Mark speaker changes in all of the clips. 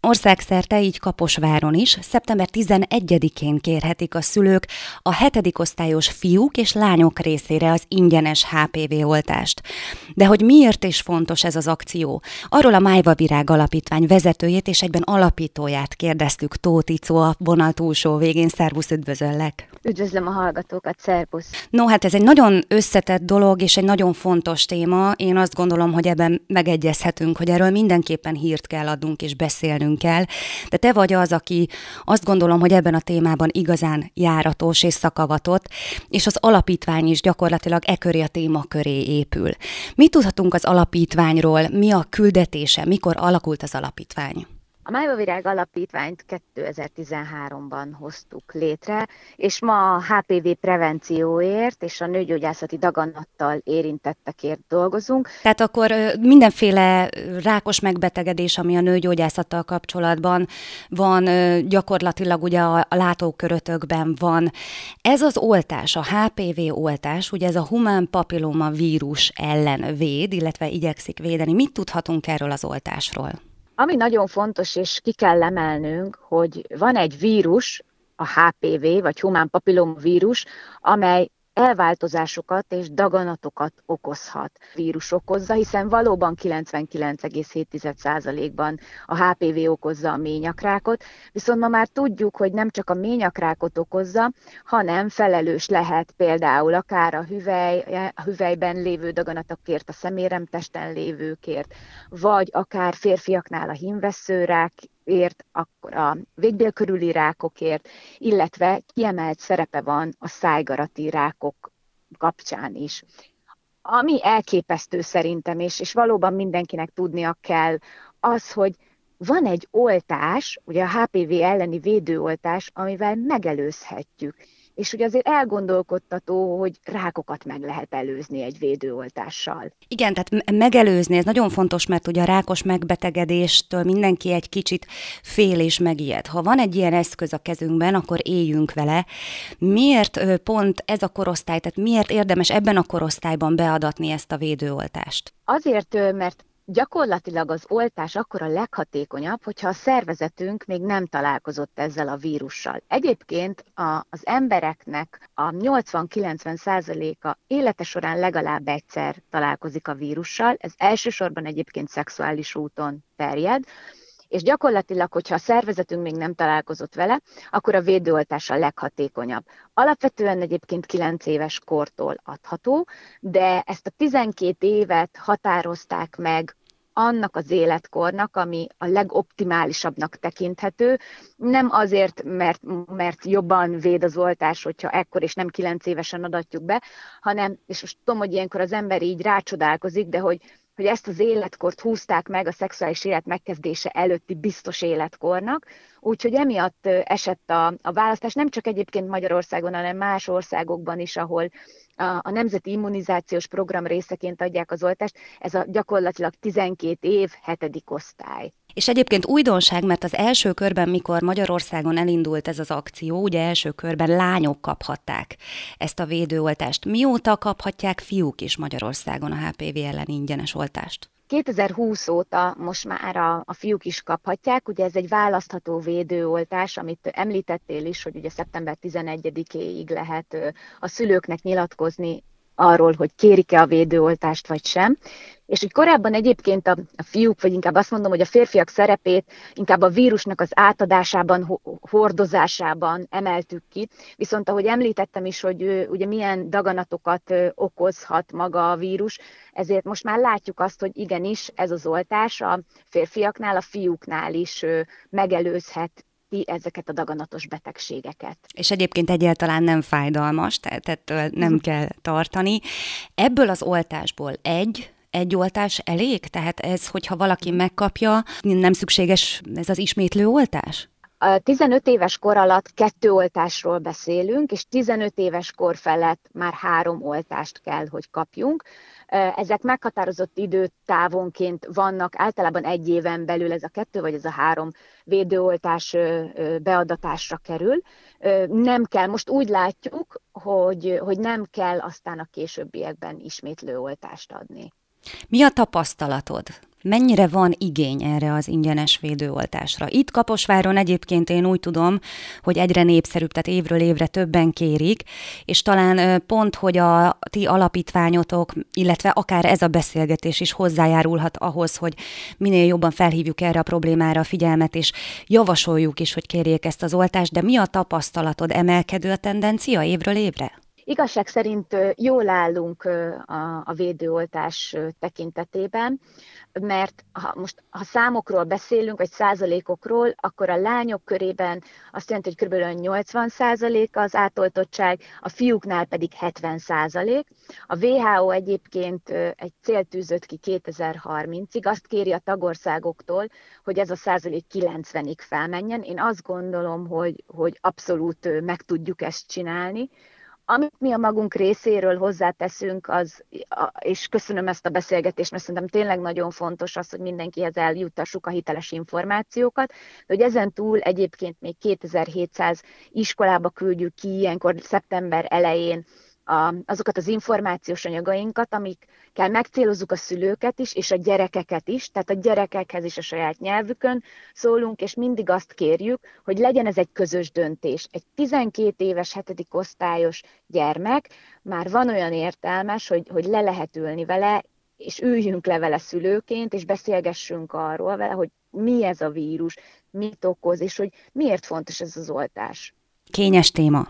Speaker 1: Országszerte, így Kaposváron is, szeptember 11-én kérhetik a szülők a hetedik osztályos fiúk és lányok részére az ingyenes HPV oltást. De hogy miért is fontos ez az akció? Arról a Májva Virág Alapítvány vezetőjét és egyben alapítóját kérdeztük Tóth Icó a vonal túlsó végén. Szervusz, üdvözöllek!
Speaker 2: Üdvözlöm a hallgatókat, szervusz!
Speaker 1: No, hát ez egy nagyon összetett dolog és egy nagyon fontos téma. Én azt gondolom, hogy ebben megegyezhetünk, hogy erről mindenképpen hírt kell adnunk és beszélnünk kell. De te vagy az, aki azt gondolom, hogy ebben a témában igazán járatos és szakavatott, és az alapítvány is gyakorlatilag e köré a téma köré épül. Mit tudhatunk az alapítványról, mi a küldetése, mikor alakult az alapítvány?
Speaker 2: A Májva Virág Alapítványt 2013-ban hoztuk létre, és ma a HPV prevencióért és a nőgyógyászati daganattal érintettekért dolgozunk.
Speaker 1: Tehát akkor mindenféle rákos megbetegedés, ami a nőgyógyászattal kapcsolatban van, gyakorlatilag ugye a látókörötökben van. Ez az oltás, a HPV oltás, ugye ez a humán papilloma vírus ellen véd, illetve igyekszik védeni. Mit tudhatunk erről az oltásról?
Speaker 2: Ami nagyon fontos, és ki kell emelnünk, hogy van egy vírus, a HPV, vagy humán papillomvírus, amely elváltozásokat és daganatokat okozhat. Vírus okozza, hiszen valóban 99,7%-ban a HPV okozza a ményakrákot, viszont ma már tudjuk, hogy nem csak a ményakrákot okozza, hanem felelős lehet például akár a, hüvely, a hüvelyben lévő daganatokért, a szeméremtesten lévőkért, vagy akár férfiaknál a hímveszőrák ért, akkor a végbél körüli rákokért, illetve kiemelt szerepe van a szájgarati rákok kapcsán is. Ami elképesztő szerintem, és, és valóban mindenkinek tudnia kell, az, hogy van egy oltás, ugye a HPV elleni védőoltás, amivel megelőzhetjük és ugye azért elgondolkodtató, hogy rákokat meg lehet előzni egy védőoltással.
Speaker 1: Igen, tehát megelőzni, ez nagyon fontos, mert ugye a rákos megbetegedéstől mindenki egy kicsit fél és megijed. Ha van egy ilyen eszköz a kezünkben, akkor éljünk vele. Miért pont ez a korosztály, tehát miért érdemes ebben a korosztályban beadatni ezt a védőoltást?
Speaker 2: Azért, mert Gyakorlatilag az oltás akkor a leghatékonyabb, hogyha a szervezetünk még nem találkozott ezzel a vírussal. Egyébként a, az embereknek a 80-90%-a élete során legalább egyszer találkozik a vírussal, ez elsősorban egyébként szexuális úton terjed, és gyakorlatilag, hogyha a szervezetünk még nem találkozott vele, akkor a védőoltás a leghatékonyabb. Alapvetően egyébként 9 éves kortól adható, de ezt a 12 évet határozták meg annak az életkornak, ami a legoptimálisabbnak tekinthető. Nem azért, mert, mert jobban véd az oltás, hogyha ekkor és nem kilenc évesen adatjuk be, hanem, és most tudom, hogy ilyenkor az ember így rácsodálkozik, de hogy hogy ezt az életkort húzták meg a szexuális élet megkezdése előtti biztos életkornak, úgyhogy emiatt esett a, a választás nem csak egyébként Magyarországon, hanem más országokban is, ahol a, a Nemzeti Immunizációs Program részeként adják az oltást, ez a gyakorlatilag 12 év, hetedik osztály.
Speaker 1: És egyébként újdonság, mert az első körben, mikor Magyarországon elindult ez az akció, ugye első körben lányok kaphatták ezt a védőoltást. Mióta kaphatják fiúk is Magyarországon a HPV ellen ingyenes oltást?
Speaker 2: 2020 óta most már a, a fiúk is kaphatják, ugye ez egy választható védőoltás, amit említettél is, hogy ugye szeptember 11-éig lehet a szülőknek nyilatkozni arról, hogy kérik-e a védőoltást vagy sem. És hogy korábban egyébként a, a fiúk, vagy inkább azt mondom, hogy a férfiak szerepét inkább a vírusnak az átadásában, hordozásában emeltük ki. Viszont ahogy említettem is, hogy ugye milyen daganatokat okozhat maga a vírus, ezért most már látjuk azt, hogy igenis ez az oltás a férfiaknál, a fiúknál is megelőzhet ki ezeket a daganatos betegségeket.
Speaker 1: És egyébként egyáltalán nem fájdalmas, tehát ettől nem uh-huh. kell tartani. Ebből az oltásból egy egy oltás elég? Tehát ez, hogyha valaki megkapja, nem szükséges ez az ismétlő oltás?
Speaker 2: A 15 éves kor alatt kettő oltásról beszélünk, és 15 éves kor felett már három oltást kell, hogy kapjunk. Ezek meghatározott időtávonként vannak, általában egy éven belül ez a kettő vagy ez a három védőoltás beadatásra kerül. Nem kell, most úgy látjuk, hogy, hogy nem kell aztán a későbbiekben ismétlő oltást adni.
Speaker 1: Mi a tapasztalatod? Mennyire van igény erre az ingyenes védőoltásra? Itt Kaposváron egyébként én úgy tudom, hogy egyre népszerűbb, tehát évről évre többen kérik, és talán pont, hogy a ti alapítványotok, illetve akár ez a beszélgetés is hozzájárulhat ahhoz, hogy minél jobban felhívjuk erre a problémára a figyelmet, és javasoljuk is, hogy kérjék ezt az oltást, de mi a tapasztalatod? Emelkedő a tendencia évről évre?
Speaker 2: Igazság szerint jól állunk a, védőoltás tekintetében, mert ha most ha számokról beszélünk, vagy százalékokról, akkor a lányok körében azt jelenti, hogy kb. 80 százalék az átoltottság, a fiúknál pedig 70 százalék. A WHO egyébként egy célt tűzött ki 2030-ig, azt kéri a tagországoktól, hogy ez a százalék 90-ig felmenjen. Én azt gondolom, hogy, hogy abszolút meg tudjuk ezt csinálni, amit mi a magunk részéről hozzáteszünk, az, és köszönöm ezt a beszélgetést, mert szerintem tényleg nagyon fontos az, hogy mindenkihez eljuttassuk a hiteles információkat, de hogy ezen túl egyébként még 2700 iskolába küldjük ki ilyenkor szeptember elején a, azokat az információs anyagainkat, amikkel megcélozzuk a szülőket is, és a gyerekeket is, tehát a gyerekekhez is a saját nyelvükön szólunk, és mindig azt kérjük, hogy legyen ez egy közös döntés. Egy 12 éves, 7. osztályos gyermek már van olyan értelmes, hogy, hogy le lehet ülni vele, és üljünk le vele szülőként, és beszélgessünk arról vele, hogy mi ez a vírus, mit okoz, és hogy miért fontos ez az oltás
Speaker 1: kényes téma.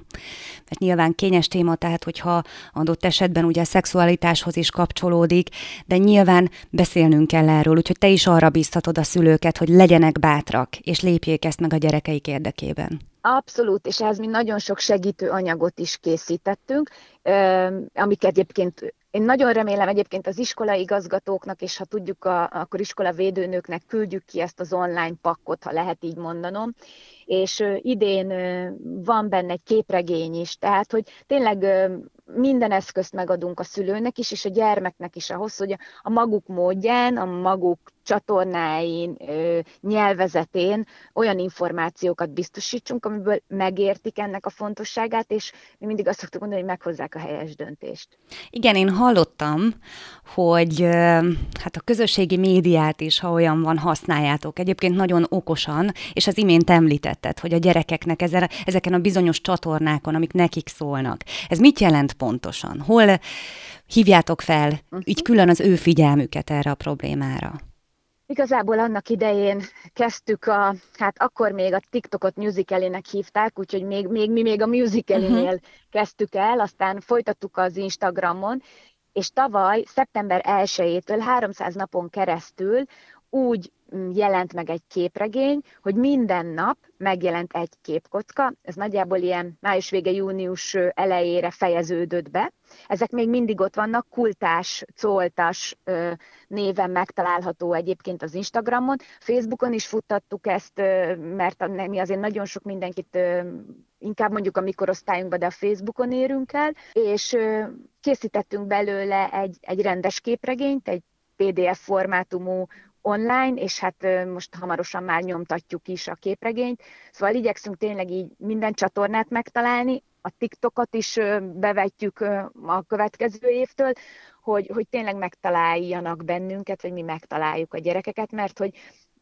Speaker 1: Mert nyilván kényes téma, tehát hogyha adott esetben ugye a szexualitáshoz is kapcsolódik, de nyilván beszélnünk kell erről, úgyhogy te is arra biztatod a szülőket, hogy legyenek bátrak, és lépjék ezt meg a gyerekeik érdekében.
Speaker 2: Abszolút, és ehhez mi nagyon sok segítő anyagot is készítettünk, amiket egyébként én nagyon remélem egyébként az iskola igazgatóknak, és ha tudjuk, a, akkor iskola védőnőknek küldjük ki ezt az online pakkot, ha lehet így mondanom, és idén van benne egy képregény is, tehát hogy tényleg minden eszközt megadunk a szülőnek is, és a gyermeknek is ahhoz, hogy a maguk módján, a maguk csatornáin, nyelvezetén olyan információkat biztosítsunk, amiből megértik ennek a fontosságát, és mi mindig azt szoktuk mondani, hogy meghozzák a helyes döntést.
Speaker 1: Igen, én hallottam, hogy hát a közösségi médiát is, ha olyan van, használjátok. Egyébként nagyon okosan, és az imént említetted, hogy a gyerekeknek ezen, ezeken a bizonyos csatornákon, amik nekik szólnak. Ez mit jelent pontosan? Hol hívjátok fel uh-huh. így külön az ő figyelmüket erre a problémára?
Speaker 2: Igazából annak idején kezdtük a, hát akkor még a TikTokot musicalének hívták, úgyhogy még, még mi még a musicalénél uh-huh. kezdtük el, aztán folytattuk az Instagramon, és tavaly, szeptember 1-től 300 napon keresztül úgy mm, jelent meg egy képregény, hogy minden nap megjelent egy képkocka, ez nagyjából ilyen május vége, június elejére fejeződött be. Ezek még mindig ott vannak, kultás, coltas néven megtalálható egyébként az Instagramon. Facebookon is futtattuk ezt, mert mi azért nagyon sok mindenkit inkább mondjuk a mikorosztályunkban, de a Facebookon érünk el, és készítettünk belőle egy, egy rendes képregényt, egy PDF formátumú online, és hát most hamarosan már nyomtatjuk is a képregényt. Szóval igyekszünk tényleg így minden csatornát megtalálni, a TikTokot is bevetjük a következő évtől, hogy, hogy tényleg megtaláljanak bennünket, vagy mi megtaláljuk a gyerekeket, mert hogy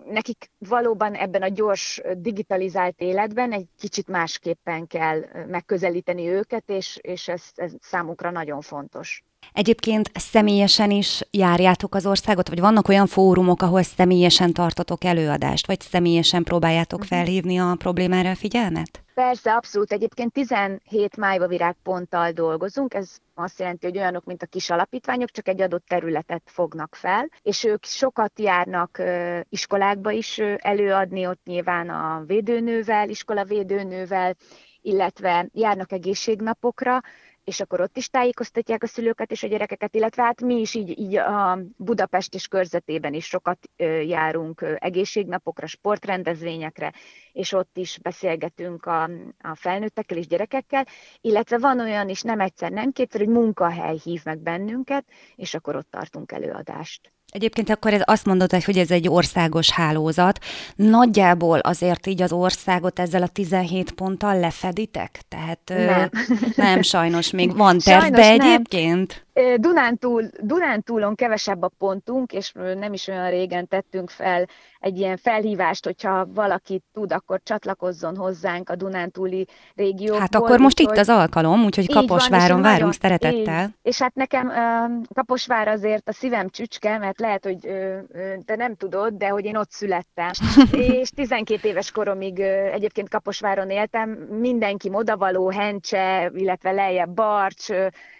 Speaker 2: nekik valóban ebben a gyors digitalizált életben egy kicsit másképpen kell megközelíteni őket, és, és ez, ez számukra nagyon fontos.
Speaker 1: Egyébként személyesen is járjátok az országot, vagy vannak olyan fórumok, ahol személyesen tartotok előadást, vagy személyesen próbáljátok mhm. felhívni a problémára a figyelmet?
Speaker 2: Persze, abszolút. Egyébként 17 májva virágponttal dolgozunk, ez azt jelenti, hogy olyanok, mint a kis alapítványok, csak egy adott területet fognak fel, és ők sokat járnak iskolákba is előadni, ott nyilván a védőnővel, iskolavédőnővel, illetve járnak egészségnapokra, és akkor ott is tájékoztatják a szülőket és a gyerekeket, illetve hát mi is így, így a Budapest és körzetében is sokat járunk egészségnapokra, sportrendezvényekre, és ott is beszélgetünk a, a felnőttekkel és gyerekekkel, illetve van olyan is, nem egyszer, nem kétszer, hogy munkahely hív meg bennünket, és akkor ott tartunk előadást.
Speaker 1: Egyébként akkor ez azt mondod, hogy ez egy országos hálózat. Nagyjából azért így az országot ezzel a 17 ponttal lefeditek? Tehát
Speaker 2: nem,
Speaker 1: nem sajnos még van tervbe egyébként?
Speaker 2: Dunántúl, Dunántúlon kevesebb a pontunk, és nem is olyan régen tettünk fel egy ilyen felhívást, hogyha valaki tud, akkor csatlakozzon hozzánk a Dunántúli régióból.
Speaker 1: Hát akkor most itt az alkalom, úgyhogy Kaposváron van, várunk nagyon, szeretettel. Így.
Speaker 2: És hát nekem Kaposvár azért a szívem csücske, mert lehet, hogy te nem tudod, de hogy én ott születtem. és 12 éves koromig egyébként Kaposváron éltem, mindenki modavaló, Hencse, illetve lejjebb Barcs,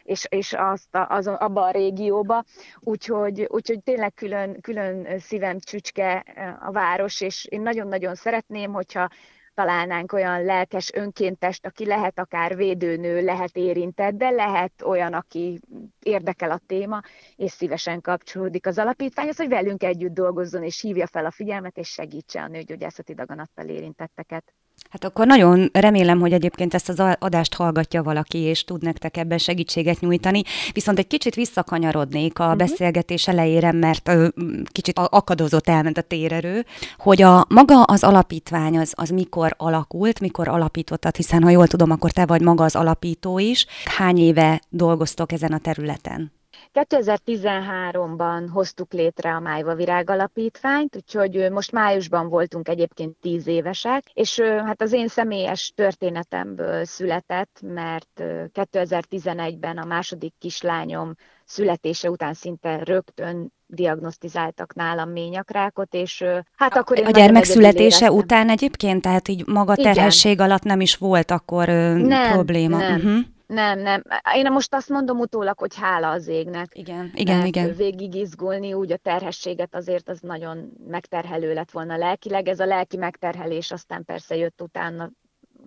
Speaker 2: és, és azt a, az, abba a régióba, úgyhogy, úgyhogy tényleg külön, külön szívem csücske a város, és én nagyon-nagyon szeretném, hogyha találnánk olyan lelkes önkéntest, aki lehet akár védőnő, lehet érintett, de lehet olyan, aki érdekel a téma, és szívesen kapcsolódik az alapítványhoz, hogy velünk együtt dolgozzon, és hívja fel a figyelmet, és segítse a nőgyógyászati daganattal érintetteket.
Speaker 1: Hát akkor nagyon remélem, hogy egyébként ezt az adást hallgatja valaki, és tud nektek ebben segítséget nyújtani. Viszont egy kicsit visszakanyarodnék a uh-huh. beszélgetés elejére, mert ö, kicsit akadozott, elment a térerő, hogy a maga az alapítvány az, az mikor alakult, mikor alapítottad, hiszen ha jól tudom, akkor te vagy maga az alapító is. Hány éve dolgoztok ezen a területen?
Speaker 2: 2013-ban hoztuk létre a Májva Virág Alapítványt, úgyhogy most májusban voltunk egyébként tíz évesek, és hát az én személyes történetemből született, mert 2011-ben a második kislányom születése után szinte rögtön diagnosztizáltak nálam ményakrákot, és hát akkor
Speaker 1: A gyermek születése után egyébként, tehát így maga terhesség Igen. alatt nem is volt akkor nem, probléma?
Speaker 2: Nem, uh-huh. Nem, nem. Én most azt mondom utólag, hogy hála az égnek.
Speaker 1: Igen, igen, igen.
Speaker 2: Végig izgulni, úgy a terhességet azért az nagyon megterhelő lett volna lelkileg. Ez a lelki megterhelés aztán persze jött utána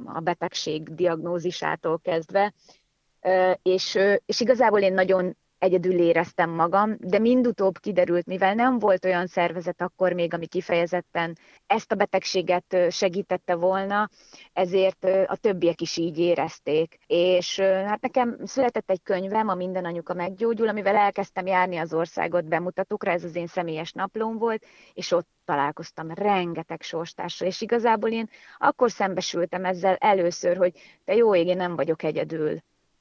Speaker 2: a betegség diagnózisától kezdve. És, és igazából én nagyon egyedül éreztem magam, de mindutóbb kiderült, mivel nem volt olyan szervezet akkor még, ami kifejezetten ezt a betegséget segítette volna, ezért a többiek is így érezték. És hát nekem született egy könyvem, a Minden anyuka meggyógyul, amivel elkezdtem járni az országot bemutatókra, ez az én személyes naplóm volt, és ott találkoztam rengeteg sorstársal, és igazából én akkor szembesültem ezzel először, hogy te jó ég, én nem vagyok egyedül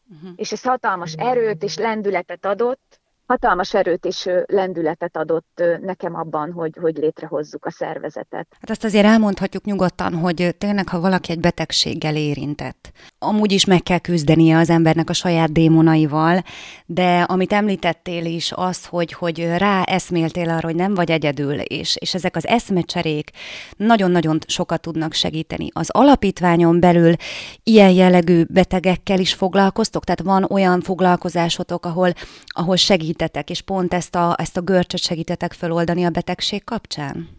Speaker 2: Uh-huh. És ez hatalmas erőt és lendületet adott, hatalmas erőt és lendületet adott nekem abban, hogy, hogy létrehozzuk a szervezetet.
Speaker 1: Hát azt azért elmondhatjuk nyugodtan, hogy tényleg, ha valaki egy betegséggel érintett, amúgy is meg kell küzdenie az embernek a saját démonaival, de amit említettél is, az, hogy, hogy rá eszméltél arra, hogy nem vagy egyedül, és, és ezek az eszmecserék nagyon-nagyon sokat tudnak segíteni. Az alapítványon belül ilyen jellegű betegekkel is foglalkoztok? Tehát van olyan foglalkozásotok, ahol, ahol segít segítetek, és pont ezt a, ezt a görcsöt segítetek feloldani a betegség kapcsán?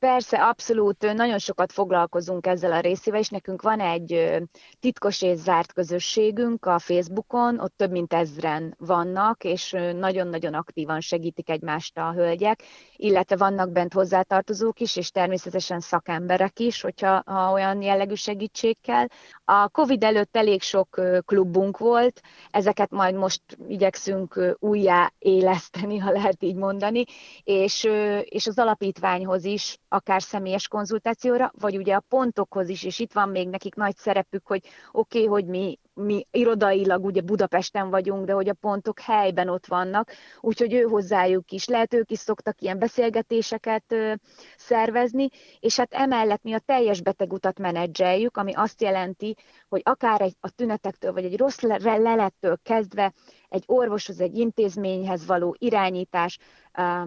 Speaker 2: Persze, abszolút, nagyon sokat foglalkozunk ezzel a részével, és nekünk van egy titkos és zárt közösségünk a Facebookon, ott több mint ezren vannak, és nagyon-nagyon aktívan segítik egymást a hölgyek, illetve vannak bent hozzátartozók is, és természetesen szakemberek is, hogyha ha olyan jellegű segítség kell. A COVID előtt elég sok klubunk volt, ezeket majd most igyekszünk újjá éleszteni, ha lehet így mondani, és, és az alapítványhoz is akár személyes konzultációra, vagy ugye a pontokhoz is, és itt van még nekik nagy szerepük, hogy oké, okay, hogy mi, mi irodailag ugye Budapesten vagyunk, de hogy a pontok helyben ott vannak, úgyhogy ő hozzájuk is lehet, ők is szoktak ilyen beszélgetéseket ö, szervezni, és hát emellett mi a teljes betegutat menedzseljük, ami azt jelenti, hogy akár egy, a tünetektől, vagy egy rossz lelettől kezdve egy orvoshoz, egy intézményhez való irányítás,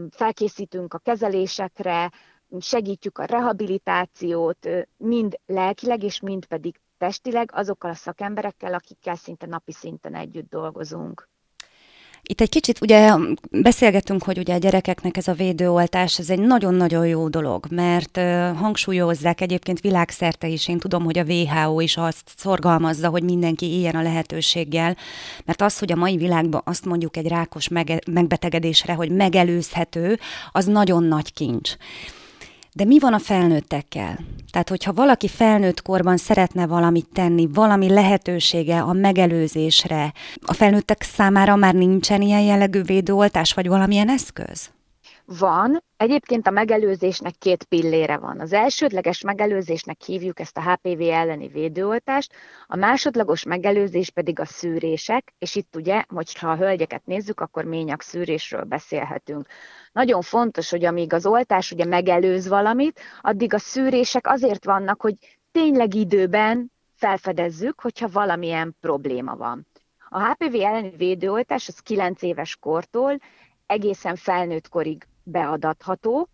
Speaker 2: felkészítünk a kezelésekre, segítjük a rehabilitációt, mind lelkileg és mind pedig testileg azokkal a szakemberekkel, akikkel szinte napi szinten együtt dolgozunk.
Speaker 1: Itt egy kicsit ugye beszélgetünk, hogy ugye a gyerekeknek ez a védőoltás, ez egy nagyon-nagyon jó dolog, mert hangsúlyozzák egyébként világszerte is, én tudom, hogy a WHO is azt szorgalmazza, hogy mindenki éljen a lehetőséggel, mert az, hogy a mai világban azt mondjuk egy rákos megbetegedésre, hogy megelőzhető, az nagyon nagy kincs. De mi van a felnőttekkel? Tehát, hogyha valaki felnőtt korban szeretne valamit tenni, valami lehetősége a megelőzésre, a felnőttek számára már nincsen ilyen jellegű védőoltás, vagy valamilyen eszköz?
Speaker 2: Van, egyébként a megelőzésnek két pillére van. Az elsődleges megelőzésnek hívjuk ezt a HPV elleni védőoltást, a másodlagos megelőzés pedig a szűrések, és itt ugye, hogyha a hölgyeket nézzük, akkor ményak szűrésről beszélhetünk. Nagyon fontos, hogy amíg az oltás ugye megelőz valamit, addig a szűrések azért vannak, hogy tényleg időben felfedezzük, hogyha valamilyen probléma van. A HPV elleni védőoltás az 9 éves kortól egészen felnőtt korig beadatható.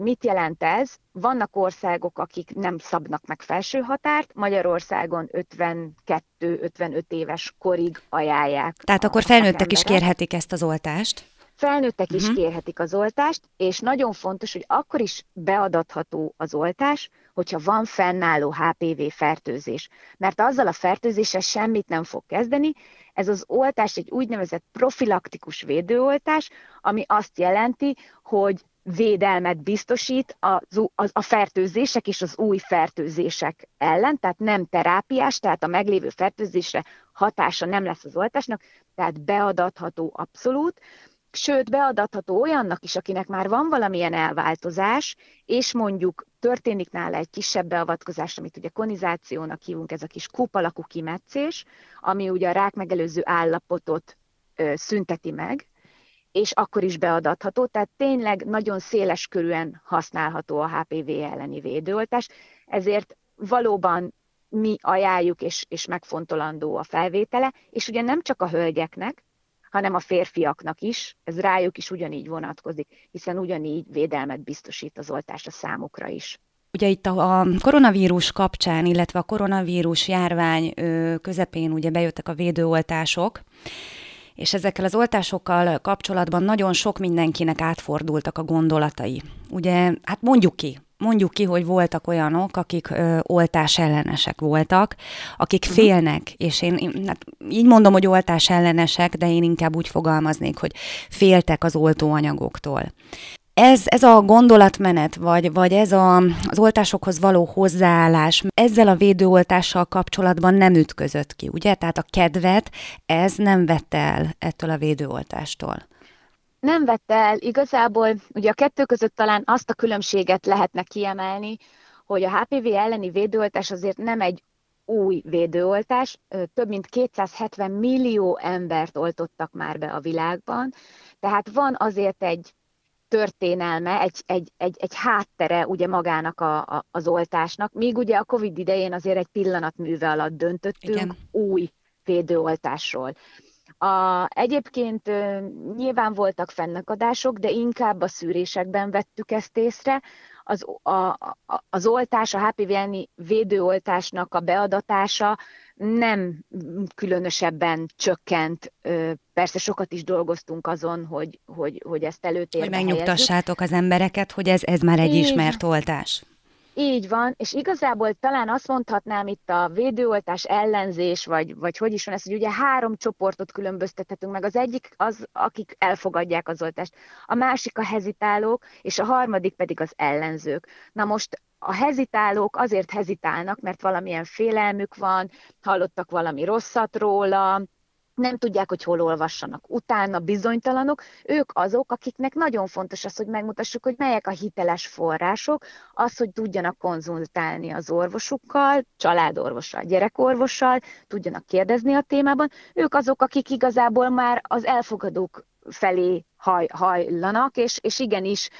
Speaker 2: Mit jelent ez? Vannak országok, akik nem szabnak meg felső határt, Magyarországon 52-55 éves korig ajánlják.
Speaker 1: Tehát akkor felnőttek is kérhetik ezt az oltást?
Speaker 2: Felnőttek is uh-huh. kérhetik az oltást, és nagyon fontos, hogy akkor is beadatható az oltás, hogyha van fennálló HPV fertőzés. Mert azzal a fertőzéssel semmit nem fog kezdeni. Ez az oltás egy úgynevezett profilaktikus védőoltás, ami azt jelenti, hogy védelmet biztosít a, a fertőzések és az új fertőzések ellen, tehát nem terápiás, tehát a meglévő fertőzésre hatása nem lesz az oltásnak, tehát beadatható abszolút sőt beadatható olyannak is, akinek már van valamilyen elváltozás, és mondjuk történik nála egy kisebb beavatkozás, amit ugye konizációnak hívunk, ez a kis kúp kimetszés, ami ugye a rák megelőző állapotot ö, szünteti meg, és akkor is beadatható, tehát tényleg nagyon széles körűen használható a HPV elleni védőoltás, ezért valóban mi ajánljuk, és, és megfontolandó a felvétele, és ugye nem csak a hölgyeknek, hanem a férfiaknak is, ez rájuk is ugyanígy vonatkozik, hiszen ugyanígy védelmet biztosít az oltás a számukra is.
Speaker 1: Ugye itt a, koronavírus kapcsán, illetve a koronavírus járvány közepén ugye bejöttek a védőoltások, és ezekkel az oltásokkal kapcsolatban nagyon sok mindenkinek átfordultak a gondolatai. Ugye, hát mondjuk ki, mondjuk ki, hogy voltak olyanok, akik ö, oltás ellenesek voltak, akik uh-huh. félnek, és én, én hát így mondom, hogy oltás ellenesek, de én inkább úgy fogalmaznék, hogy féltek az oltóanyagoktól. Ez, ez a gondolatmenet, vagy, vagy ez a, az oltásokhoz való hozzáállás, ezzel a védőoltással kapcsolatban nem ütközött ki, ugye? Tehát a kedvet ez nem vette el ettől a védőoltástól
Speaker 2: nem vette el igazából, ugye a kettő között talán azt a különbséget lehetne kiemelni, hogy a HPV elleni védőoltás azért nem egy új védőoltás, több mint 270 millió embert oltottak már be a világban, tehát van azért egy történelme, egy, egy, egy, egy háttere ugye magának a, a, az oltásnak, míg ugye a Covid idején azért egy pillanatműve alatt döntöttünk Igen. új védőoltásról. A, egyébként nyilván voltak fennakadások, de inkább a szűrésekben vettük ezt észre. Az, a, a, az oltás, a HPV védőoltásnak a beadatása nem különösebben csökkent. Persze sokat is dolgoztunk azon, hogy, hogy, hogy ezt előtérbe
Speaker 1: Hogy megnyugtassátok helyezzük. az embereket, hogy ez, ez már egy ismert oltás.
Speaker 2: Így van, és igazából talán azt mondhatnám itt a védőoltás ellenzés, vagy, vagy hogy is van ez, hogy ugye három csoportot különböztethetünk meg. Az egyik az, akik elfogadják az oltást, a másik a hezitálók, és a harmadik pedig az ellenzők. Na most a hezitálók azért hezitálnak, mert valamilyen félelmük van, hallottak valami rosszat róla, nem tudják, hogy hol olvassanak utána, bizonytalanok, ők azok, akiknek nagyon fontos az, hogy megmutassuk, hogy melyek a hiteles források, az, hogy tudjanak konzultálni az orvosukkal, családorvossal, gyerekorvossal, tudjanak kérdezni a témában. Ők azok, akik igazából már az elfogadók felé haj, hajlanak, és, és igenis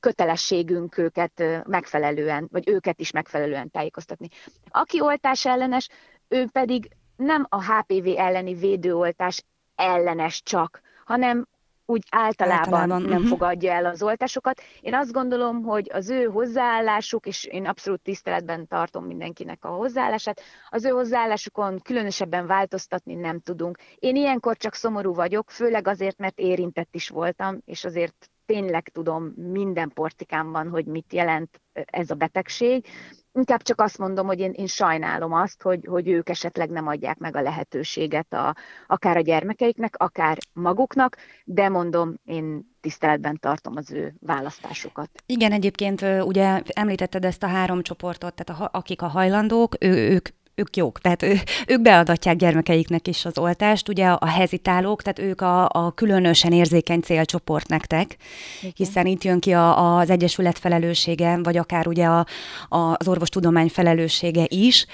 Speaker 2: kötelességünk őket megfelelően, vagy őket is megfelelően tájékoztatni. Aki oltás ellenes, ő pedig nem a HPV elleni védőoltás ellenes csak, hanem úgy általában, általában. nem uh-huh. fogadja el az oltásokat. Én azt gondolom, hogy az ő hozzáállásuk, és én abszolút tiszteletben tartom mindenkinek a hozzáállását, az ő hozzáállásukon különösebben változtatni nem tudunk. Én ilyenkor csak szomorú vagyok, főleg azért, mert érintett is voltam, és azért tényleg tudom minden portikámban, hogy mit jelent ez a betegség. Inkább csak azt mondom, hogy én, én sajnálom azt, hogy, hogy ők esetleg nem adják meg a lehetőséget a, akár a gyermekeiknek, akár maguknak, de mondom, én tiszteletben tartom az ő választásukat.
Speaker 1: Igen, egyébként ugye említetted ezt a három csoportot, tehát a, akik a hajlandók, ő, ők ők jók, tehát ő, ők beadatják gyermekeiknek is az oltást, ugye a hezitálók, tehát ők a, a különösen érzékeny célcsoport nektek, Igen. hiszen itt jön ki a, az Egyesület felelőssége, vagy akár ugye a, a, az orvostudomány felelőssége is,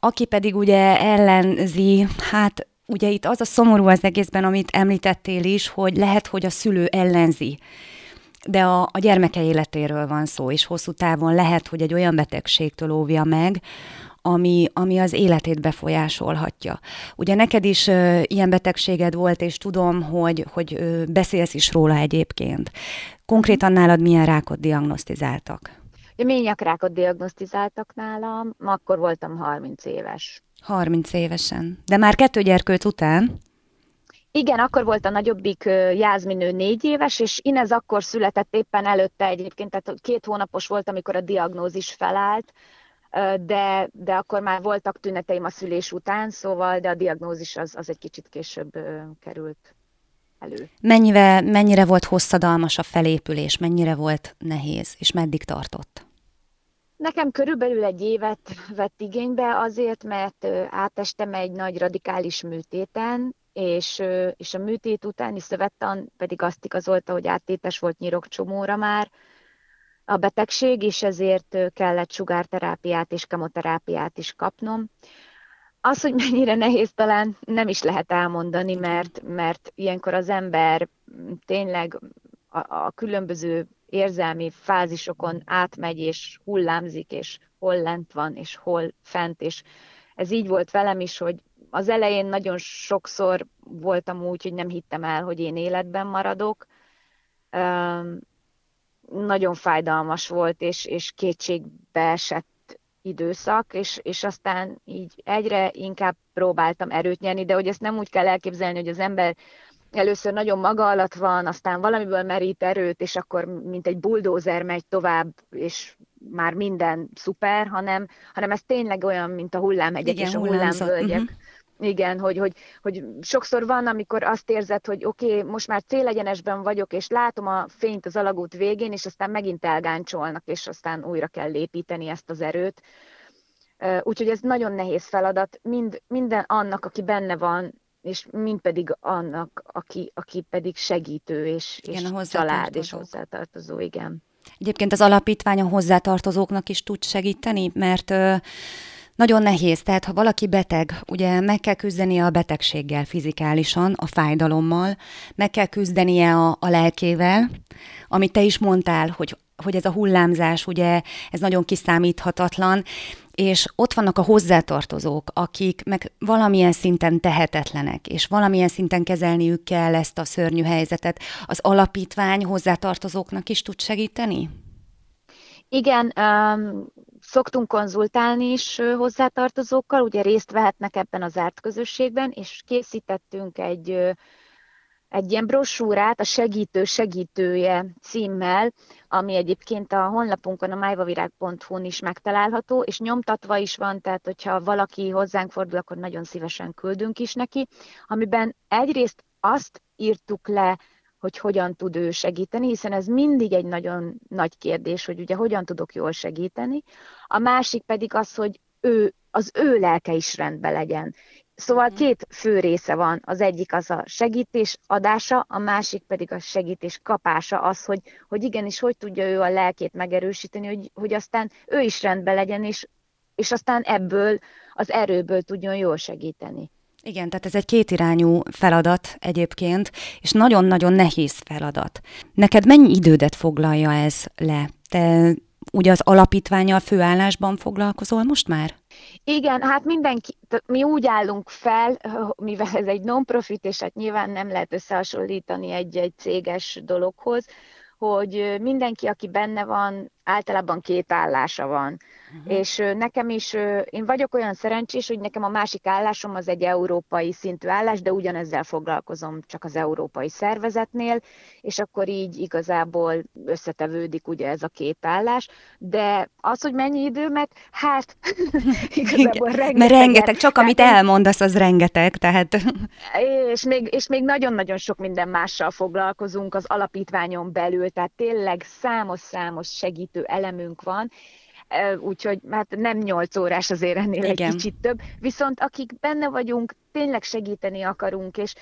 Speaker 1: aki pedig ugye ellenzi, hát ugye itt az a szomorú az egészben, amit említettél is, hogy lehet, hogy a szülő ellenzi. De a, a gyermeke életéről van szó, és hosszú távon lehet, hogy egy olyan betegségtől óvja meg, ami, ami az életét befolyásolhatja. Ugye neked is ö, ilyen betegséged volt, és tudom, hogy, hogy ö, beszélsz is róla egyébként. Konkrétan nálad milyen rákot diagnosztizáltak?
Speaker 2: Ményakrákot diagnosztizáltak nálam, akkor voltam 30 éves.
Speaker 1: 30 évesen. De már kettő gyerkőt után?
Speaker 2: Igen, akkor volt a nagyobbik Jászminő négy éves, és Inez akkor született éppen előtte egyébként, tehát két hónapos volt, amikor a diagnózis felállt, de, de akkor már voltak tüneteim a szülés után, szóval, de a diagnózis az, az egy kicsit később került elő.
Speaker 1: Mennyire, mennyire volt hosszadalmas a felépülés, mennyire volt nehéz, és meddig tartott?
Speaker 2: Nekem körülbelül egy évet vett igénybe azért, mert átestem egy nagy radikális műtéten, és, és a műtét utáni szövettan pedig azt igazolta, hogy áttétes volt nyirokcsomóra már, a betegség, és ezért kellett sugárterápiát és kemoterápiát is kapnom. Az, hogy mennyire nehéz, talán nem is lehet elmondani, mert, mert ilyenkor az ember tényleg a, a különböző érzelmi fázisokon átmegy, és hullámzik, és hol lent van, és hol fent, és ez így volt velem is, hogy az elején nagyon sokszor voltam úgy, hogy nem hittem el, hogy én életben maradok, nagyon fájdalmas volt, és, és kétségbe esett időszak, és, és aztán így egyre inkább próbáltam erőt nyerni, de hogy ezt nem úgy kell elképzelni, hogy az ember először nagyon maga alatt van, aztán valamiből merít erőt, és akkor mint egy buldózer megy tovább, és már minden szuper, hanem, hanem ez tényleg olyan, mint a hullámhegyek Igen, és a hullámvölgyek. Uh-huh igen, hogy, hogy, hogy sokszor van, amikor azt érzed, hogy oké, okay, most már célegyenesben vagyok, és látom a fényt az alagút végén, és aztán megint elgáncsolnak, és aztán újra kell lépíteni ezt az erőt. Úgyhogy ez nagyon nehéz feladat, mind, minden annak, aki benne van, és mind pedig annak, aki, aki pedig segítő, és, igen, és család, és hozzátartozó, igen.
Speaker 1: Egyébként az alapítvány a hozzátartozóknak is tud segíteni, mert nagyon nehéz, tehát ha valaki beteg, ugye meg kell küzdenie a betegséggel fizikálisan, a fájdalommal, meg kell küzdenie a, a lelkével, amit te is mondtál, hogy hogy ez a hullámzás, ugye, ez nagyon kiszámíthatatlan, és ott vannak a hozzátartozók, akik meg valamilyen szinten tehetetlenek, és valamilyen szinten kezelniük kell ezt a szörnyű helyzetet. Az alapítvány hozzátartozóknak is tud segíteni?
Speaker 2: Igen, um, Szoktunk konzultálni is hozzátartozókkal, ugye részt vehetnek ebben az zárt közösségben, és készítettünk egy, egy ilyen brosúrát, a segítő segítője címmel, ami egyébként a honlapunkon, a májvavirág.hu-n is megtalálható, és nyomtatva is van, tehát hogyha valaki hozzánk fordul, akkor nagyon szívesen küldünk is neki, amiben egyrészt azt írtuk le, hogy hogyan tud ő segíteni, hiszen ez mindig egy nagyon nagy kérdés, hogy ugye hogyan tudok jól segíteni. A másik pedig az, hogy ő, az ő lelke is rendben legyen. Szóval mhm. két fő része van. Az egyik az a segítés adása, a másik pedig a segítés kapása, az, hogy, hogy igenis, hogy tudja ő a lelkét megerősíteni, hogy, hogy aztán ő is rendben legyen, és, és aztán ebből, az erőből tudjon jól segíteni.
Speaker 1: Igen, tehát ez egy kétirányú feladat egyébként, és nagyon-nagyon nehéz feladat. Neked mennyi idődet foglalja ez le? Te ugye az alapítványal főállásban foglalkozol most már?
Speaker 2: Igen, hát mindenki, mi úgy állunk fel, mivel ez egy non-profit, és hát nyilván nem lehet összehasonlítani egy, egy céges dologhoz, hogy mindenki, aki benne van, általában két állása van. Uh-huh. És nekem is, én vagyok olyan szerencsés, hogy nekem a másik állásom az egy európai szintű állás, de ugyanezzel foglalkozom csak az európai szervezetnél, és akkor így igazából összetevődik ugye ez a két állás, de az, hogy mennyi időmet, hát
Speaker 1: igazából rengeteg. Mert rengeteg, csak amit elmondasz, az rengeteg, tehát...
Speaker 2: És még, és még nagyon-nagyon sok minden mással foglalkozunk az alapítványon belül, tehát tényleg számos-számos segítő elemünk van, úgyhogy hát nem 8 órás azért ennél Igen. egy kicsit több, viszont akik benne vagyunk, tényleg segíteni akarunk, és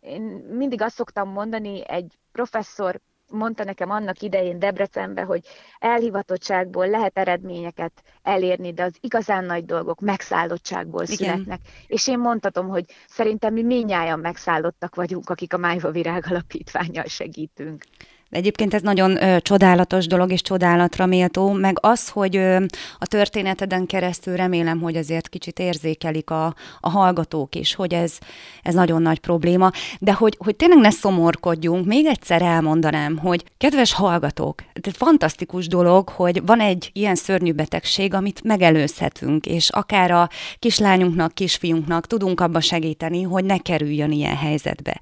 Speaker 2: én mindig azt szoktam mondani, egy professzor mondta nekem annak idején Debrecenbe, hogy elhivatottságból lehet eredményeket elérni, de az igazán nagy dolgok megszállottságból Igen. születnek. És én mondhatom, hogy szerintem mi minnyáján megszállottak vagyunk, akik a Májva Virág Alapítványjal segítünk.
Speaker 1: De egyébként ez nagyon ö, csodálatos dolog, és csodálatra méltó, meg az, hogy ö, a történeteden keresztül remélem, hogy azért kicsit érzékelik a, a hallgatók is, hogy ez, ez nagyon nagy probléma, de hogy, hogy tényleg ne szomorkodjunk, még egyszer elmondanám, hogy kedves hallgatók, ez fantasztikus dolog, hogy van egy ilyen szörnyű betegség, amit megelőzhetünk, és akár a kislányunknak, kisfiunknak tudunk abba segíteni, hogy ne kerüljön ilyen helyzetbe.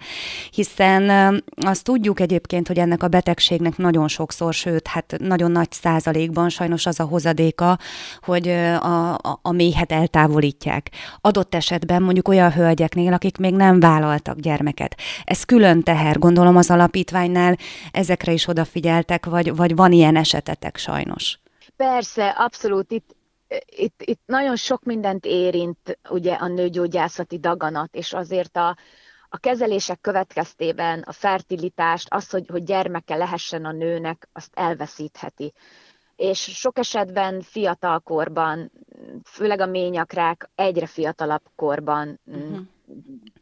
Speaker 1: Hiszen ö, azt tudjuk egyébként, hogy ennek a betegségnek nagyon sokszor, sőt, hát nagyon nagy százalékban sajnos az a hozadéka, hogy a, a, a méhet eltávolítják. Adott esetben mondjuk olyan hölgyeknél, akik még nem vállaltak gyermeket. Ez külön teher, gondolom az alapítványnál ezekre is odafigyeltek, vagy, vagy van ilyen esetetek sajnos?
Speaker 2: Persze, abszolút. Itt itt, itt nagyon sok mindent érint ugye a nőgyógyászati daganat, és azért a, a kezelések következtében a fertilitást, az, hogy, hogy gyermeke lehessen a nőnek, azt elveszítheti. És sok esetben fiatal korban, főleg a ményakrák egyre fiatalabb korban uh-huh.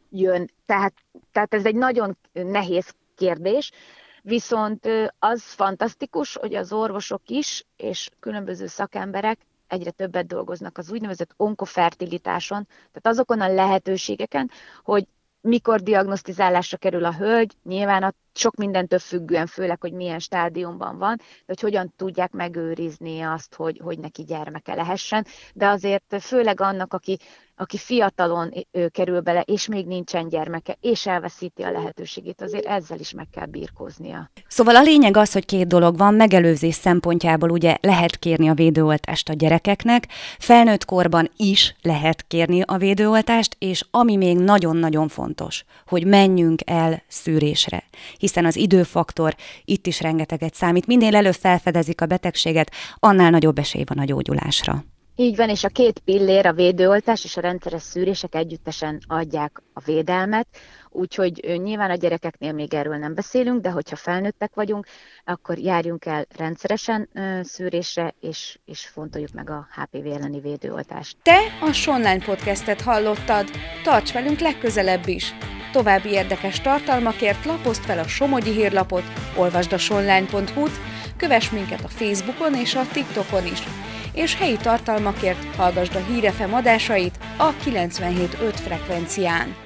Speaker 2: jön. Tehát, tehát ez egy nagyon nehéz kérdés, viszont az fantasztikus, hogy az orvosok is, és különböző szakemberek egyre többet dolgoznak az úgynevezett onkofertilitáson, tehát azokon a lehetőségeken, hogy mikor diagnosztizálásra kerül a hölgy, nyilván a sok mindentől függően, főleg, hogy milyen stádiumban van, hogy hogyan tudják megőrizni azt, hogy, hogy neki gyermeke lehessen, de azért főleg annak, aki aki fiatalon kerül bele, és még nincsen gyermeke, és elveszíti a lehetőségét, azért ezzel is meg kell birkóznia.
Speaker 1: Szóval a lényeg az, hogy két dolog van, megelőzés szempontjából ugye lehet kérni a védőoltást a gyerekeknek, felnőtt korban is lehet kérni a védőoltást, és ami még nagyon-nagyon fontos, hogy menjünk el szűrésre, hiszen az időfaktor itt is rengeteget számít. Minél előbb felfedezik a betegséget, annál nagyobb esély van a gyógyulásra.
Speaker 2: Így van, és a két pillér, a védőoltás és a rendszeres szűrések együttesen adják a védelmet, úgyhogy nyilván a gyerekeknél még erről nem beszélünk, de hogyha felnőttek vagyunk, akkor járjunk el rendszeresen szűrésre, és, és fontoljuk meg a HPV elleni védőoltást.
Speaker 3: Te a Sonline podcastet hallottad, tarts velünk legközelebb is! További érdekes tartalmakért lapozd fel a Somogyi hírlapot, olvasd a sonline.hu-t, kövess minket a Facebookon és a TikTokon is és helyi tartalmakért hallgasd a Hírefem adásait a 97.5 frekvencián.